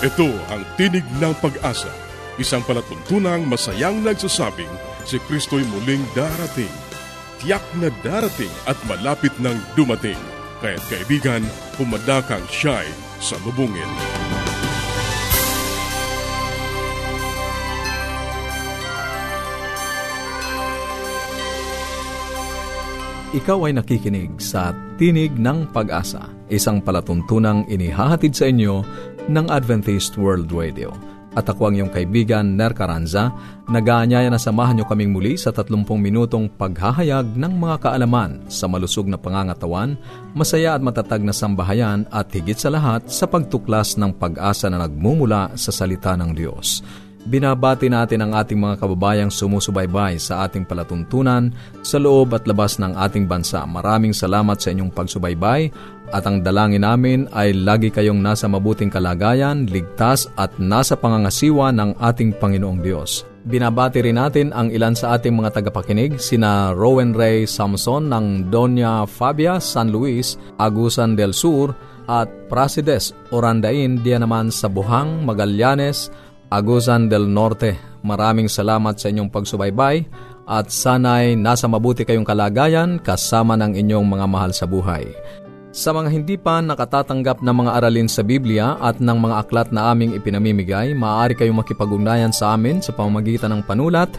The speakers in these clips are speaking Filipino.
Ito ang Tinig ng Pag-asa, isang palatuntunang masayang nagsasabing si Kristo'y muling darating. Tiyak na darating at malapit nang dumating. Kaya't kaibigan, pumadakang siya'y sa lubungin. Ikaw ay nakikinig sa Tinig ng Pag-asa, isang palatuntunang inihahatid sa inyo ng Adventist World Radio. At ako ang iyong kaibigan, Ner Caranza, nag-aanyaya na samahan niyo kaming muli sa 30 minutong paghahayag ng mga kaalaman sa malusog na pangangatawan, masaya at matatag na sambahayan at higit sa lahat sa pagtuklas ng pag-asa na nagmumula sa salita ng Diyos. Binabati natin ang ating mga kababayang sumusubaybay sa ating palatuntunan sa loob at labas ng ating bansa. Maraming salamat sa inyong pagsubaybay at ang dalangin namin ay lagi kayong nasa mabuting kalagayan, ligtas at nasa pangangasiwa ng ating Panginoong Diyos. Binabati rin natin ang ilan sa ating mga tagapakinig, sina Rowan Ray Samson ng Doña Fabia San Luis, Agusan del Sur at Prasides Orandain diya naman sa Buhang, Magallanes, Agusan del Norte. Maraming salamat sa inyong pagsubaybay at sana'y nasa mabuti kayong kalagayan kasama ng inyong mga mahal sa buhay. Sa mga hindi pa nakatatanggap ng mga aralin sa Biblia at ng mga aklat na aming ipinamimigay, maaari kayong makipag-ugnayan sa amin sa pamamagitan ng panulat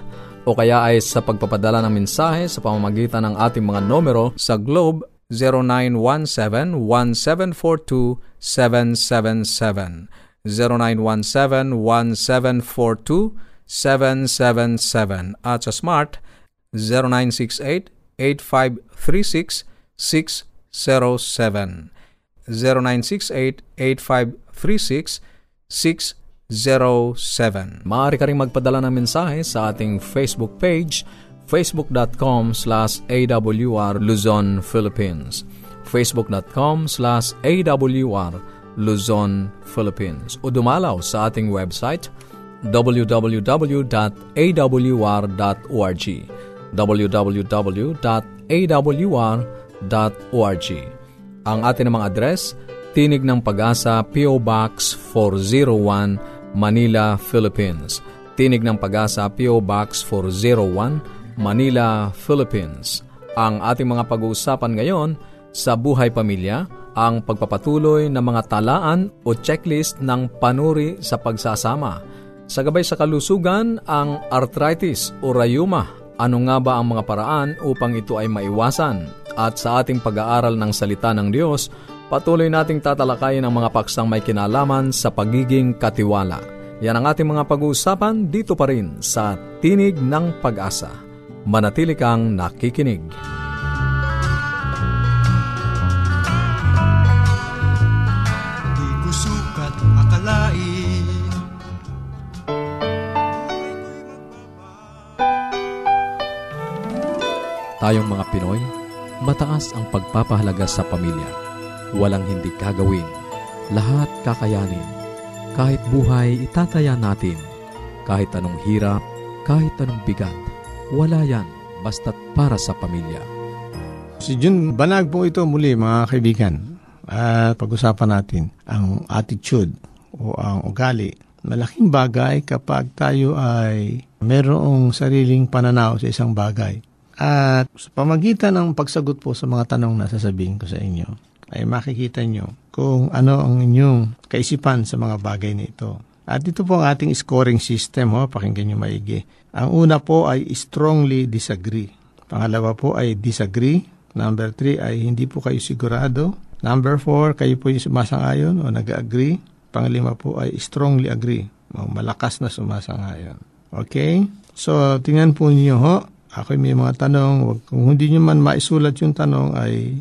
o kaya ay sa pagpapadala ng mensahe sa pamamagitan ng ating mga numero sa Globe 0917 1742 777 0917-1742-777 at sa Smart 0968-8536-607 0968-8536-607 Maaari ka rin magpadala ng mensahe sa ating Facebook page facebook.com slash awr Luzon, Philippines. facebook.com slash awr Luzon, Philippines. O dumalaw sa ating website www.awr.org www.awr.org Ang ating namang address, Tinig ng Pag-asa, P.O. Box 401, Manila, Philippines. Tinig ng Pag-asa, P.O. Box 401, Manila, Philippines. Ang ating mga pag-uusapan ngayon sa buhay pamilya, ang pagpapatuloy ng mga talaan o checklist ng panuri sa pagsasama. Sa gabay sa kalusugan, ang arthritis o rayuma. Ano nga ba ang mga paraan upang ito ay maiwasan? At sa ating pag-aaral ng salita ng Diyos, patuloy nating tatalakayin ang mga paksang may kinalaman sa pagiging katiwala. Yan ang ating mga pag-uusapan dito pa rin sa Tinig ng Pag-asa. Manatili kang nakikinig. Tayong mga Pinoy, mataas ang pagpapahalaga sa pamilya. Walang hindi kagawin. Lahat kakayanin. Kahit buhay, itataya natin. Kahit anong hirap, kahit anong bigat. Wala yan, basta't para sa pamilya. Si Jun Banag po ito muli mga kaibigan. At pag-usapan natin ang attitude o ang ugali. Malaking bagay kapag tayo ay merong sariling pananaw sa isang bagay at sa pamagitan ng pagsagot po sa mga tanong na sasabihin ko sa inyo, ay makikita nyo kung ano ang inyong kaisipan sa mga bagay na ito. At ito po ang ating scoring system, ho, pakinggan nyo maigi. Ang una po ay strongly disagree. Pangalawa po ay disagree. Number three ay hindi po kayo sigurado. Number four, kayo po yung sumasangayon o nag-agree. Panglima po ay strongly agree. Malakas na sumasangayon. Okay? So, tingnan po niyo ho, ako may mga tanong. Kung hindi nyo man maisulat yung tanong, ay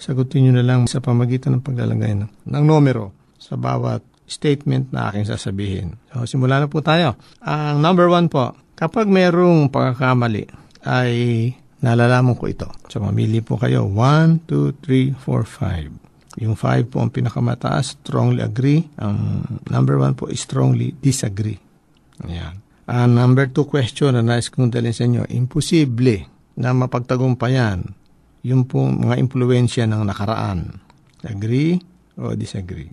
sagutin nyo na lang sa pamagitan ng paglalagay ng, numero sa bawat statement na aking sasabihin. So, simula na po tayo. Ang number one po, kapag mayroong pagkakamali, ay nalalaman ko ito. So, mamili po kayo. 1, 2, 3, 4, 5. Yung 5 po ang pinakamataas, strongly agree. Ang number 1 po strongly disagree. Ayan. Uh, number two question na nais kong dalhin sa inyo, imposible na mapagtagumpayan yung po mga impluensya ng nakaraan. Agree o disagree?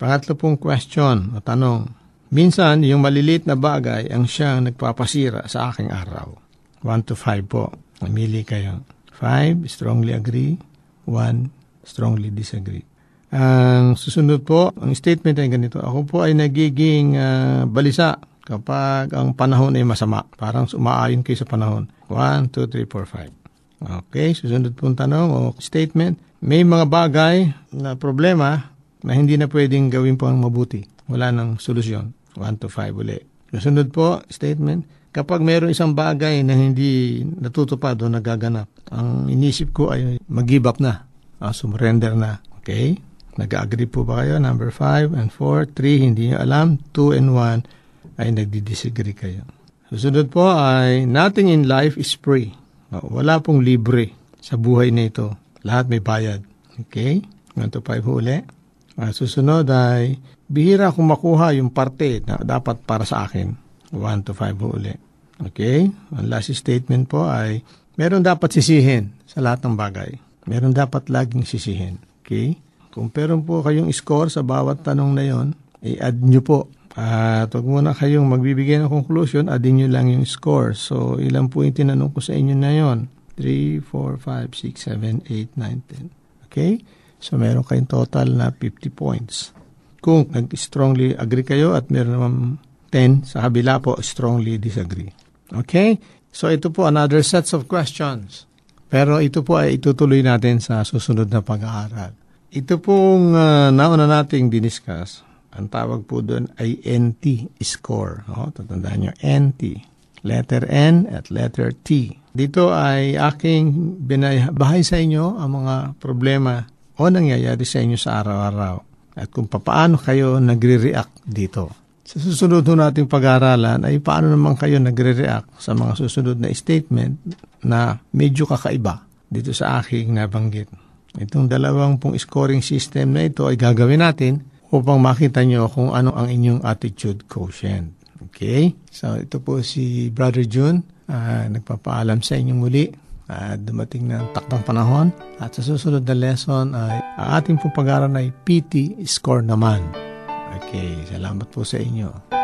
Pangatlo pong question o tanong. Minsan, yung maliliit na bagay ang siyang nagpapasira sa aking araw. 1 to 5 po. Mamili kayo. 5, strongly agree. 1, strongly disagree. Ang susunod po, ang statement ay ganito. Ako po ay nagiging uh, balisa kapag ang panahon ay masama. Parang umaayon kayo sa panahon. 1, 2, 3, 4, 5. Okay, susunod po tanong o statement. May mga bagay na problema na hindi na pwedeng gawin po ang mabuti. Wala nang solusyon. 1 to 5 uli. Kasunod po, statement, kapag mayroon isang bagay na hindi natutupad o nagaganap, ang inisip ko ay mag-give up na, uh, sumurrender na. Okay? Nag-agree po ba kayo? Number 5 and 4, 3, hindi nyo alam, 2 and 1 ay nagdi-disagree kayo. Susunod po ay, nothing in life is free. Wala pong libre sa buhay na ito. Lahat may bayad. Okay? 1 to 5 uli. Uh, susunod ay, bihira kung makuha yung parte na dapat para sa akin. 1 to 5 po uli. Okay? Ang last statement po ay, meron dapat sisihin sa lahat ng bagay. Meron dapat laging sisihin. Okay? Kung meron po kayong score sa bawat tanong na yon, i-add nyo po. At huwag muna kayong magbibigay ng conclusion, addin nyo lang yung score. So, ilan po yung tinanong ko sa inyo na yon? 3, 4, 5, 6, 7, 8, 9, 10. Okay? So, meron kayong total na 50 points. Kung nag-strongly agree kayo at meron naman 10 sa kabila po, strongly disagree. Okay? So ito po another sets of questions. Pero ito po ay itutuloy natin sa susunod na pag-aaral. Ito pong uh, nauna nating diniscuss, ang tawag po doon ay NT score. O, tatandaan nyo, NT. Letter N at letter T. Dito ay aking binabahay sa inyo ang mga problema o nangyayari sa inyo sa araw-araw at kung paano kayo nagre-react dito. Sa susunod nating pag-aaralan ay paano naman kayo nagre-react sa mga susunod na statement na medyo kakaiba dito sa aking nabanggit. Itong dalawang pong scoring system na ito ay gagawin natin upang makita nyo kung ano ang inyong attitude quotient. Okay? So ito po si Brother June. Uh, nagpapaalam sa inyong muli uh, dumating ng takdang panahon. At sa susunod na lesson ay ang ating pong pag ay PT score naman. Okay, salamat po sa inyo.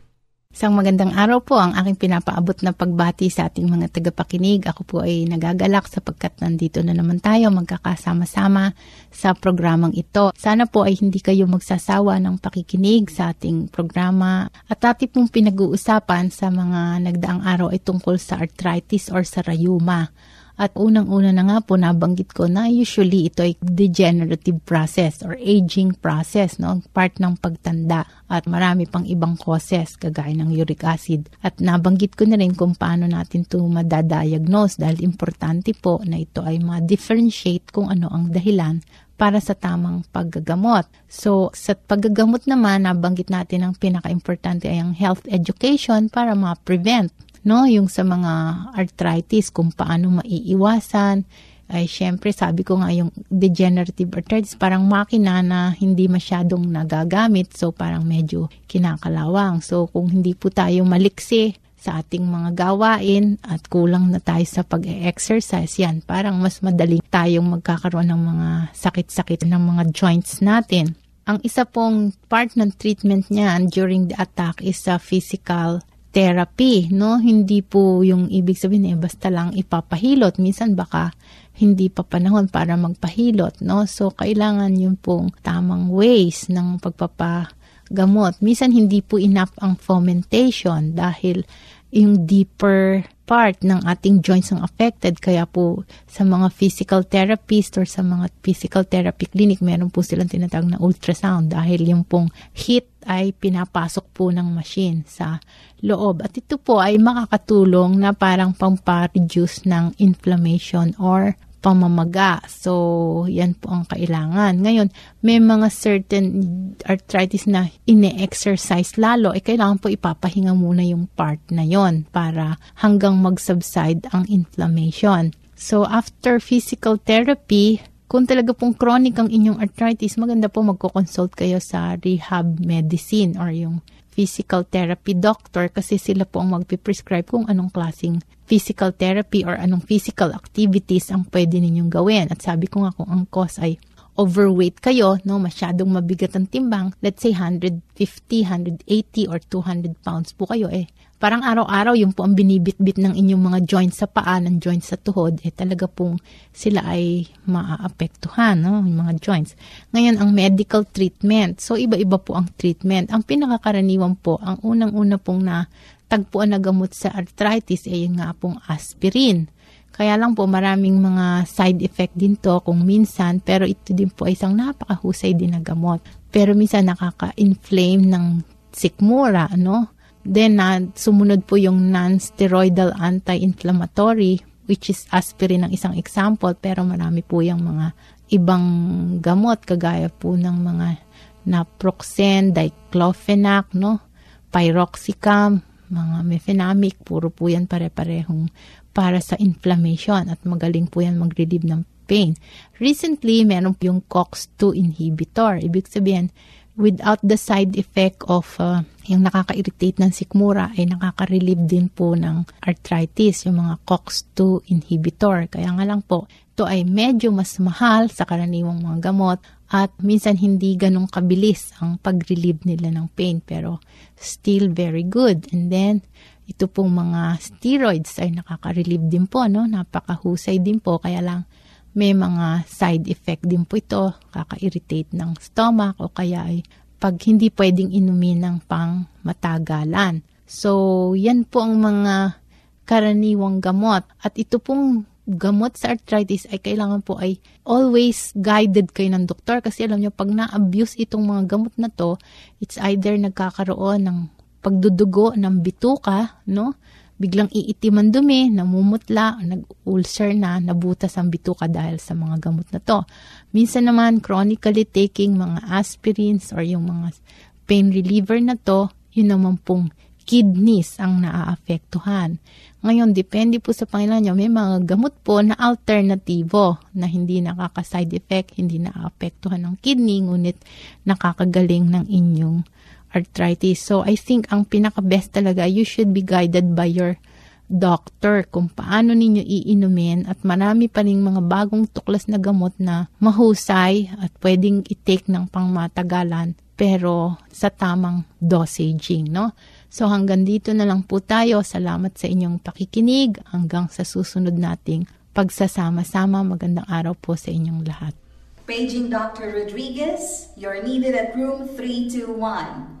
Isang magandang araw po ang aking pinapaabot na pagbati sa ating mga tagapakinig. Ako po ay nagagalak sapagkat nandito na naman tayo magkakasama-sama sa programang ito. Sana po ay hindi kayo magsasawa ng pakikinig sa ating programa at ating pong pinag-uusapan sa mga nagdaang araw ay tungkol sa arthritis or sa rayuma. At unang-una na nga po nabanggit ko na usually ito ay degenerative process or aging process, no? part ng pagtanda at marami pang ibang causes kagaya ng uric acid. At nabanggit ko na rin kung paano natin ito madadiagnose dahil importante po na ito ay ma-differentiate kung ano ang dahilan para sa tamang paggagamot. So, sa paggagamot naman, nabanggit natin ang pinaka-importante ay ang health education para ma-prevent no? Yung sa mga arthritis, kung paano maiiwasan. Ay, syempre, sabi ko nga yung degenerative arthritis, parang makina na hindi masyadong nagagamit. So, parang medyo kinakalawang. So, kung hindi po tayo maliksi sa ating mga gawain at kulang na tayo sa pag-exercise, yan, parang mas madali tayong magkakaroon ng mga sakit-sakit ng mga joints natin. Ang isa pong part ng treatment niyan during the attack is sa physical therapy, no? Hindi po yung ibig sabihin eh, basta lang ipapahilot. Minsan baka hindi pa panahon para magpahilot, no? So, kailangan yung pong tamang ways ng pagpapagamot. Minsan hindi po enough ang fomentation dahil yung deeper part ng ating joints ang affected. Kaya po sa mga physical therapist or sa mga physical therapy clinic, meron po silang tinatawag na ultrasound dahil yung pong heat ay pinapasok po ng machine sa loob. At ito po ay makakatulong na parang pampa-reduce ng inflammation or pamamaga. So, yan po ang kailangan. Ngayon, may mga certain arthritis na ine-exercise lalo, eh kailangan po ipapahinga muna yung part na yon para hanggang mag-subside ang inflammation. So, after physical therapy, kung talaga pong chronic ang inyong arthritis, maganda po magko-consult kayo sa rehab medicine or yung physical therapy doctor kasi sila po ang magpiprescribe kung anong klaseng physical therapy or anong physical activities ang pwede ninyong gawin. At sabi ko nga kung ang cause ay overweight kayo, no, masyadong mabigat ang timbang, let's say 150, 180 or 200 pounds po kayo eh. Parang araw-araw yung po ang binibit-bit ng inyong mga joints sa paa, ng joints sa tuhod, eh talaga pong sila ay maaapektuhan, no, yung mga joints. Ngayon, ang medical treatment. So, iba-iba po ang treatment. Ang pinakakaraniwan po, ang unang-una pong na tagpuan na gamot sa arthritis ay yung nga pong aspirin. Kaya lang po maraming mga side effect din to kung minsan pero ito din po ay isang napakahusay din na gamot. Pero minsan nakaka-inflame ng sikmura, ano? Then na sumunod po yung non-steroidal anti-inflammatory which is aspirin ang isang example pero marami po yung mga ibang gamot kagaya po ng mga naproxen, diclofenac, no? pyroxicam, mga mefenamic, puro po yan pare-parehong para sa inflammation at magaling po yan mag-relieve ng pain. Recently, meron po yung COX-2 inhibitor. Ibig sabihin, without the side effect of uh, yung nakaka-irritate ng sikmura ay nakaka-relieve din po ng arthritis, yung mga COX-2 inhibitor. Kaya nga lang po, ito ay medyo mas mahal sa karaniwang mga gamot at minsan hindi ganong kabilis ang pag-relieve nila ng pain pero still very good. And then, ito pong mga steroids ay nakaka-relieve din po, no? Napakahusay din po, kaya lang may mga side effect din po ito, kaka-irritate ng stomach o kaya ay pag hindi pwedeng inumin ng pang matagalan. So, yan po ang mga karaniwang gamot. At ito pong gamot sa arthritis ay kailangan po ay always guided kayo ng doktor kasi alam nyo, pag na-abuse itong mga gamot na to, it's either nagkakaroon ng pagdudugo ng bituka, no? Biglang iitim ang dumi, namumutla, nag-ulcer na, nabutas ang bituka dahil sa mga gamot na to. Minsan naman, chronically taking mga aspirins or yung mga pain reliever na to, yun naman pong kidneys ang naaapektuhan. Ngayon, depende po sa Panginoon nyo, may mga gamot po na alternatibo na hindi nakaka-side effect, hindi naaapektuhan ng kidney, ngunit nakakagaling ng inyong arthritis. So, I think ang pinaka-best talaga, you should be guided by your doctor kung paano ninyo iinumin at marami pa rin mga bagong tuklas na gamot na mahusay at pwedeng i-take ng pangmatagalan pero sa tamang dosaging, no? So hanggang dito na lang po tayo. Salamat sa inyong pakikinig. Hanggang sa susunod nating pagsasama-sama. Magandang araw po sa inyong lahat. Paging Dr. Rodriguez, you're needed at room 321.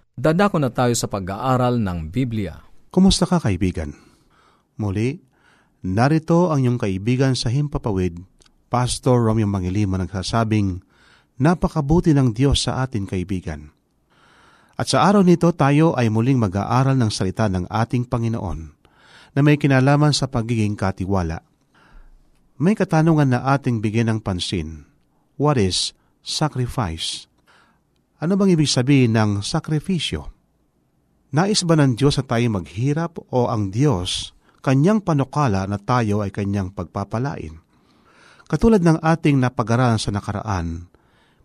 Dadako na tayo sa pag-aaral ng Biblia. Kumusta ka kaibigan? Muli, narito ang iyong kaibigan sa Himpapawid, Pastor Romeo Mangilima nagsasabing, Napakabuti ng Diyos sa atin kaibigan. At sa araw nito tayo ay muling mag-aaral ng salita ng ating Panginoon na may kinalaman sa pagiging katiwala. May katanungan na ating bigyan ng pansin. What is sacrifice? Ano bang ibig sabihin ng sakripisyo? Nais ba ng Diyos na tayo maghirap o ang Diyos kanyang panukala na tayo ay kanyang pagpapalain? Katulad ng ating napag-aralan sa nakaraan,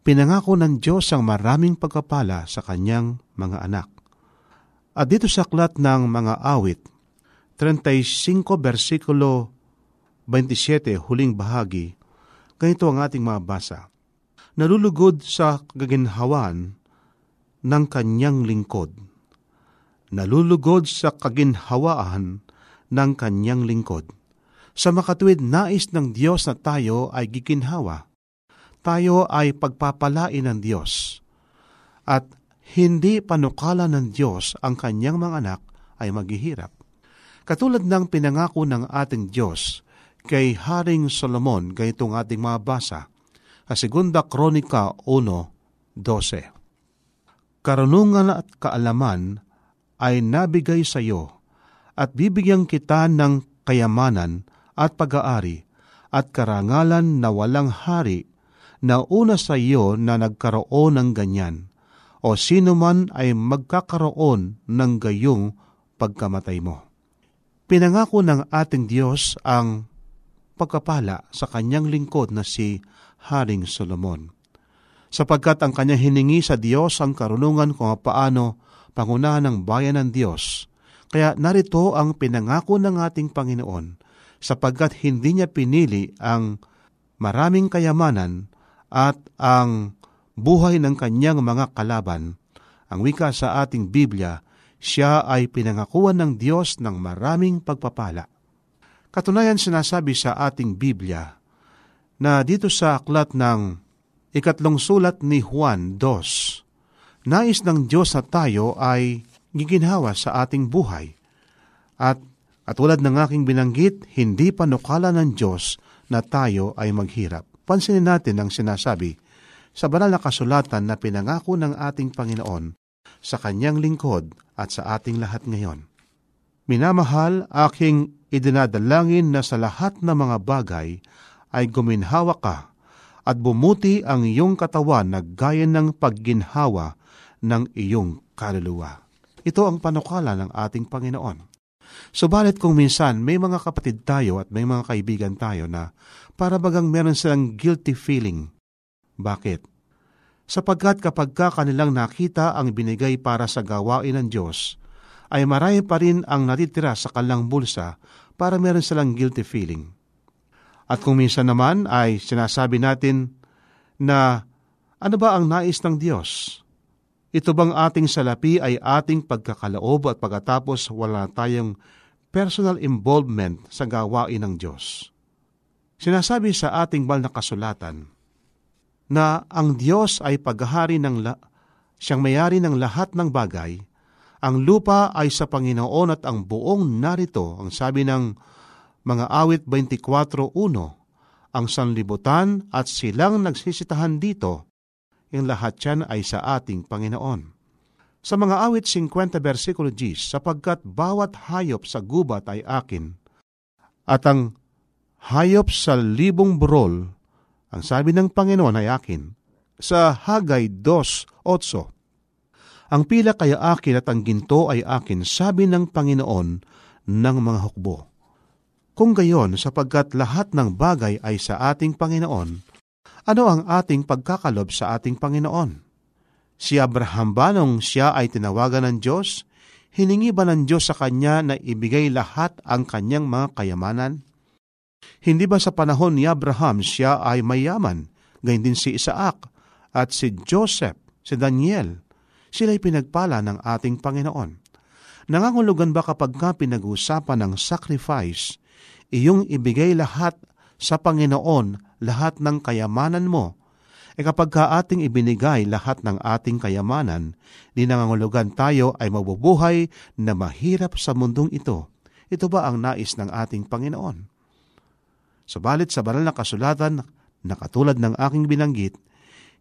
pinangako ng Diyos ang maraming pagkapala sa kanyang mga anak. At dito sa aklat ng mga awit, 35 versikulo 27, huling bahagi, ganito ang ating mabasa. Nalulugod sa kaginhawan ng kanyang lingkod. Nalulugod sa kaginhawaan ng kanyang lingkod. Sa makatuwid nais ng Diyos na tayo ay giginhawa tayo ay pagpapalain ng Diyos. At hindi panukala ng Diyos ang kanyang mga anak ay maghihirap. Katulad ng pinangako ng ating Diyos kay Haring Solomon, ganitong ating mabasa, sa Segunda Kronika 1.12. Karunungan at kaalaman ay nabigay sa iyo at bibigyan kita ng kayamanan at pag-aari at karangalan na walang hari na una sa iyo na nagkaroon ng ganyan, o sino man ay magkakaroon ng gayong pagkamatay mo. Pinangako ng ating Diyos ang pagkapala sa kanyang lingkod na si Haring Solomon. Sapagkat ang kanyang hiningi sa Diyos ang karunungan kung paano pangunahan ng bayan ng Diyos. Kaya narito ang pinangako ng ating Panginoon sapagkat hindi niya pinili ang maraming kayamanan at ang buhay ng kanyang mga kalaban. Ang wika sa ating Biblia, siya ay pinangakuan ng Diyos ng maraming pagpapala. Katunayan sinasabi sa ating Biblia na dito sa aklat ng ikatlong sulat ni Juan 2, nais ng Diyos na tayo ay giginhawa sa ating buhay. At at tulad ng aking binanggit, hindi panukala ng Diyos na tayo ay maghirap. Pansinin natin ang sinasabi sa banal na kasulatan na pinangako ng ating Panginoon sa kanyang lingkod at sa ating lahat ngayon. Minamahal, aking idinadalangin na sa lahat ng mga bagay ay guminhawa ka at bumuti ang iyong katawan na gaya ng pagginhawa ng iyong kaluluwa. Ito ang panukala ng ating Panginoon. Subalit kung minsan may mga kapatid tayo at may mga kaibigan tayo na para bagang meron silang guilty feeling. Bakit? Sapagkat kapag ka kanilang nakita ang binigay para sa gawain ng Diyos, ay marami pa rin ang natitira sa kanilang bulsa para meron silang guilty feeling. At kung minsan naman ay sinasabi natin na ano ba ang nais ng Diyos? Ito bang ating salapi ay ating pagkakalaob at pagkatapos wala tayong personal involvement sa gawain ng Diyos? Sinasabi sa ating bal na kasulatan na ang Diyos ay paghahari ng la- siyang mayari ng lahat ng bagay, ang lupa ay sa Panginoon at ang buong narito, ang sabi ng mga awit 24.1, ang sanlibutan at silang nagsisitahan dito, yung lahat yan ay sa ating Panginoon. Sa mga awit 50 versikulo 10, sapagkat bawat hayop sa gubat ay akin, at ang hayop sa libong burol, ang sabi ng Panginoon ay akin. Sa Hagay 2.8, ang pila kaya akin at ang ginto ay akin, sabi ng Panginoon ng mga hukbo. Kung gayon, sapagkat lahat ng bagay ay sa ating Panginoon, ano ang ating pagkakalob sa ating Panginoon? Si Abraham ba nung siya ay tinawagan ng Diyos, hiningi ba ng Diyos sa kanya na ibigay lahat ang kanyang mga kayamanan? Hindi ba sa panahon ni Abraham siya ay mayaman, gayon din si Isaac, at si Joseph, si Daniel, sila'y pinagpala ng ating Panginoon. Nangangulugan ba kapag ka pinag-uusapan ng sacrifice, iyong ibigay lahat sa Panginoon, lahat ng kayamanan mo, e kapag ka ating ibinigay lahat ng ating kayamanan, di nangangulugan tayo ay mabubuhay na mahirap sa mundong ito. Ito ba ang nais ng ating Panginoon? Subalit sa banal na kasulatan na katulad ng aking binanggit,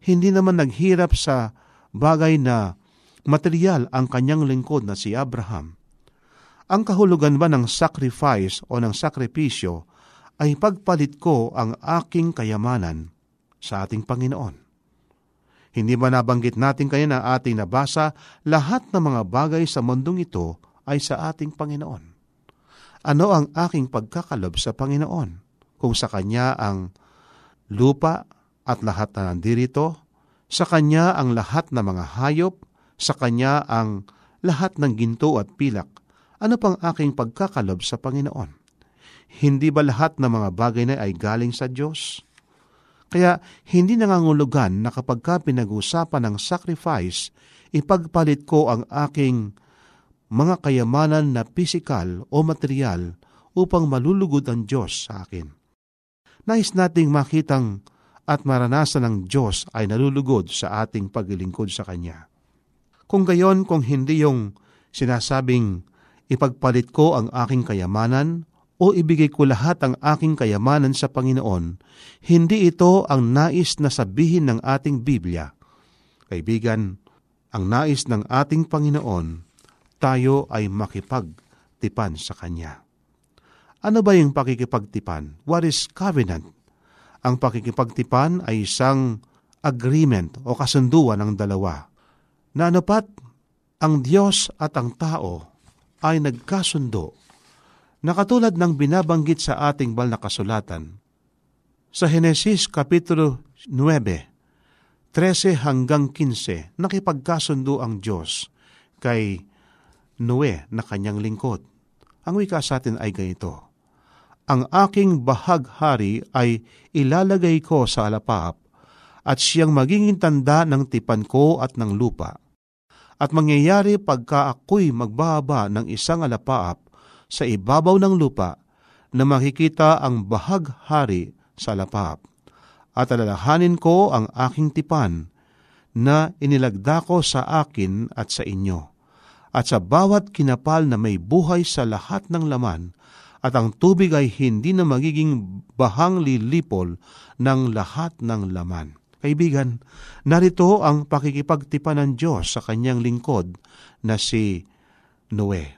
hindi naman naghirap sa bagay na material ang kanyang lingkod na si Abraham. Ang kahulugan ba ng sacrifice o ng sakripisyo ay pagpalit ko ang aking kayamanan sa ating Panginoon. Hindi ba nabanggit natin kayo na ating nabasa, lahat ng mga bagay sa mundong ito ay sa ating Panginoon. Ano ang aking pagkakalob sa Panginoon? Kung sa Kanya ang lupa at lahat na nandirito, sa Kanya ang lahat ng mga hayop, sa Kanya ang lahat ng ginto at pilak, ano pang aking pagkakalob sa Panginoon? Hindi ba lahat ng mga bagay na ay galing sa Diyos? Kaya hindi nangangulugan na kapag ka pinag-usapan ng sacrifice, ipagpalit ko ang aking mga kayamanan na pisikal o material upang malulugod ang Diyos sa akin. Nais nating makitang at maranasan ng Diyos ay nalulugod sa ating paglilingkod sa Kanya. Kung gayon, kung hindi yung sinasabing ipagpalit ko ang aking kayamanan o ibigay ko lahat ang aking kayamanan sa Panginoon, hindi ito ang nais na sabihin ng ating Biblia. Kaibigan, ang nais ng ating Panginoon, tayo ay makipagtipan sa Kanya. Ano ba yung pakikipagtipan? What is covenant? Ang pakikipagtipan ay isang agreement o kasunduan ng dalawa na anupat ang Diyos at ang tao ay nagkasundo na katulad ng binabanggit sa ating bal na kasulatan. Sa Henesis Kapitulo 9, 13 hanggang 15, nakipagkasundo ang Diyos kay Noe na kanyang lingkod. Ang wika sa atin ay ganito, Ang aking bahaghari ay ilalagay ko sa alapaap at siyang magiging tanda ng tipan ko at ng lupa. At mangyayari pagka ako'y magbaba ng isang alapaap sa ibabaw ng lupa na makikita ang bahaghari sa lapap. At alalahanin ko ang aking tipan na inilagda ko sa akin at sa inyo. At sa bawat kinapal na may buhay sa lahat ng laman, at ang tubig ay hindi na magiging bahang lilipol ng lahat ng laman. Kaibigan, narito ang pakikipagtipan ng Diyos sa kanyang lingkod na si Noe.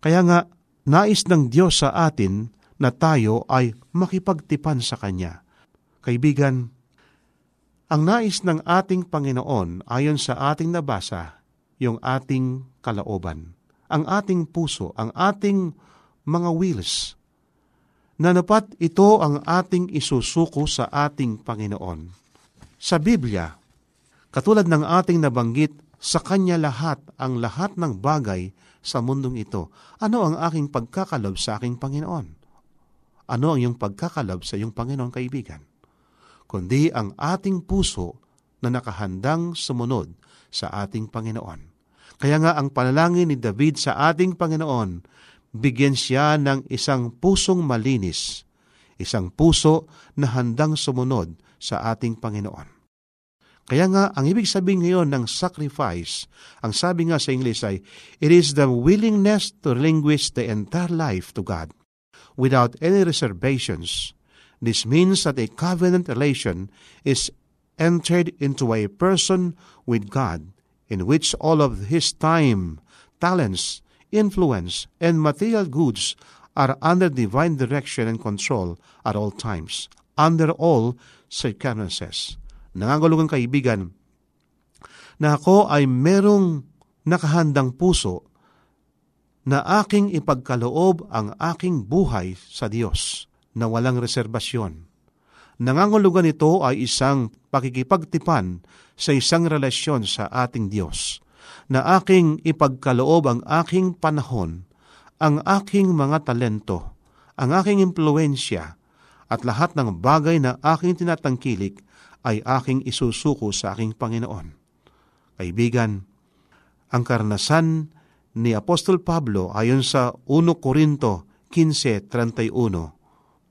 Kaya nga, Nais ng Diyos sa atin na tayo ay makipagtipan sa Kanya. Kaibigan, ang nais ng ating Panginoon ayon sa ating nabasa, yung ating kalaoban, ang ating puso, ang ating mga wills, na napat ito ang ating isusuko sa ating Panginoon. Sa Biblia, katulad ng ating nabanggit, sa Kanya lahat ang lahat ng bagay sa mundong ito. Ano ang aking pagkakalob sa aking Panginoon? Ano ang iyong pagkakalob sa iyong Panginoon kaibigan? Kundi ang ating puso na nakahandang sumunod sa ating Panginoon. Kaya nga ang panalangin ni David sa ating Panginoon, bigyan siya ng isang pusong malinis, isang puso na handang sumunod sa ating Panginoon. Kaya nga, ang ibig sabihin ngayon ng sacrifice, ang sabi nga sa English ay, it is the willingness to relinquish the entire life to God without any reservations. This means that a covenant relation is entered into a person with God in which all of his time, talents, influence, and material goods are under divine direction and control at all times, under all circumstances nangangulugang kaibigan, na ako ay merong nakahandang puso na aking ipagkaloob ang aking buhay sa Diyos na walang reserbasyon. Nangangulugan ito ay isang pakikipagtipan sa isang relasyon sa ating Diyos na aking ipagkaloob ang aking panahon, ang aking mga talento, ang aking impluensya, at lahat ng bagay na aking tinatangkilik ay aking isusuko sa aking Panginoon. Kaibigan, ang karnasan ni Apostol Pablo ayon sa 1 Korinto 15.31,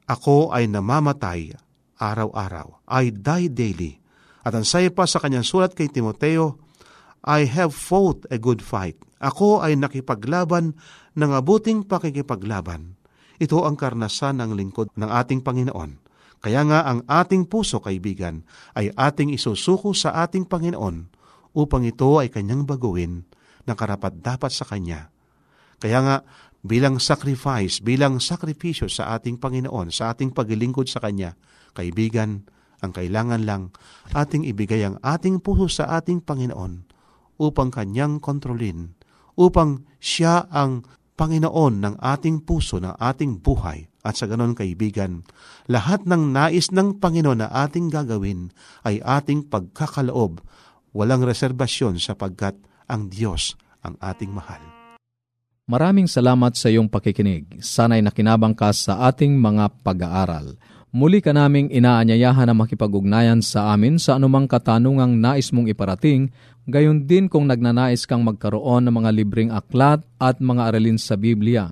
Ako ay namamatay araw-araw, I die daily. At ang saya pa sa kanyang sulat kay Timoteo, I have fought a good fight. Ako ay nakipaglaban ng abuting pakikipaglaban. Ito ang karnasan ng lingkod ng ating Panginoon. Kaya nga ang ating puso, kaibigan, ay ating isusuko sa ating Panginoon upang ito ay kanyang baguhin ng karapat dapat sa Kanya. Kaya nga, bilang sacrifice, bilang sakripisyo sa ating Panginoon, sa ating paglilingkod sa Kanya, kaibigan, ang kailangan lang ating ibigay ang ating puso sa ating Panginoon upang Kanyang kontrolin, upang Siya ang Panginoon ng ating puso, ng ating buhay. At sa ganon kaibigan, lahat ng nais ng Panginoon na ating gagawin ay ating pagkakaloob, walang reserbasyon sapagkat ang Diyos ang ating mahal. Maraming salamat sa iyong pakikinig. Sana'y nakinabang ka sa ating mga pag-aaral. Muli ka naming inaanyayahan na makipag-ugnayan sa amin sa anumang katanungang nais mong iparating, gayon din kung nagnanais kang magkaroon ng mga libreng aklat at mga aralin sa Biblia.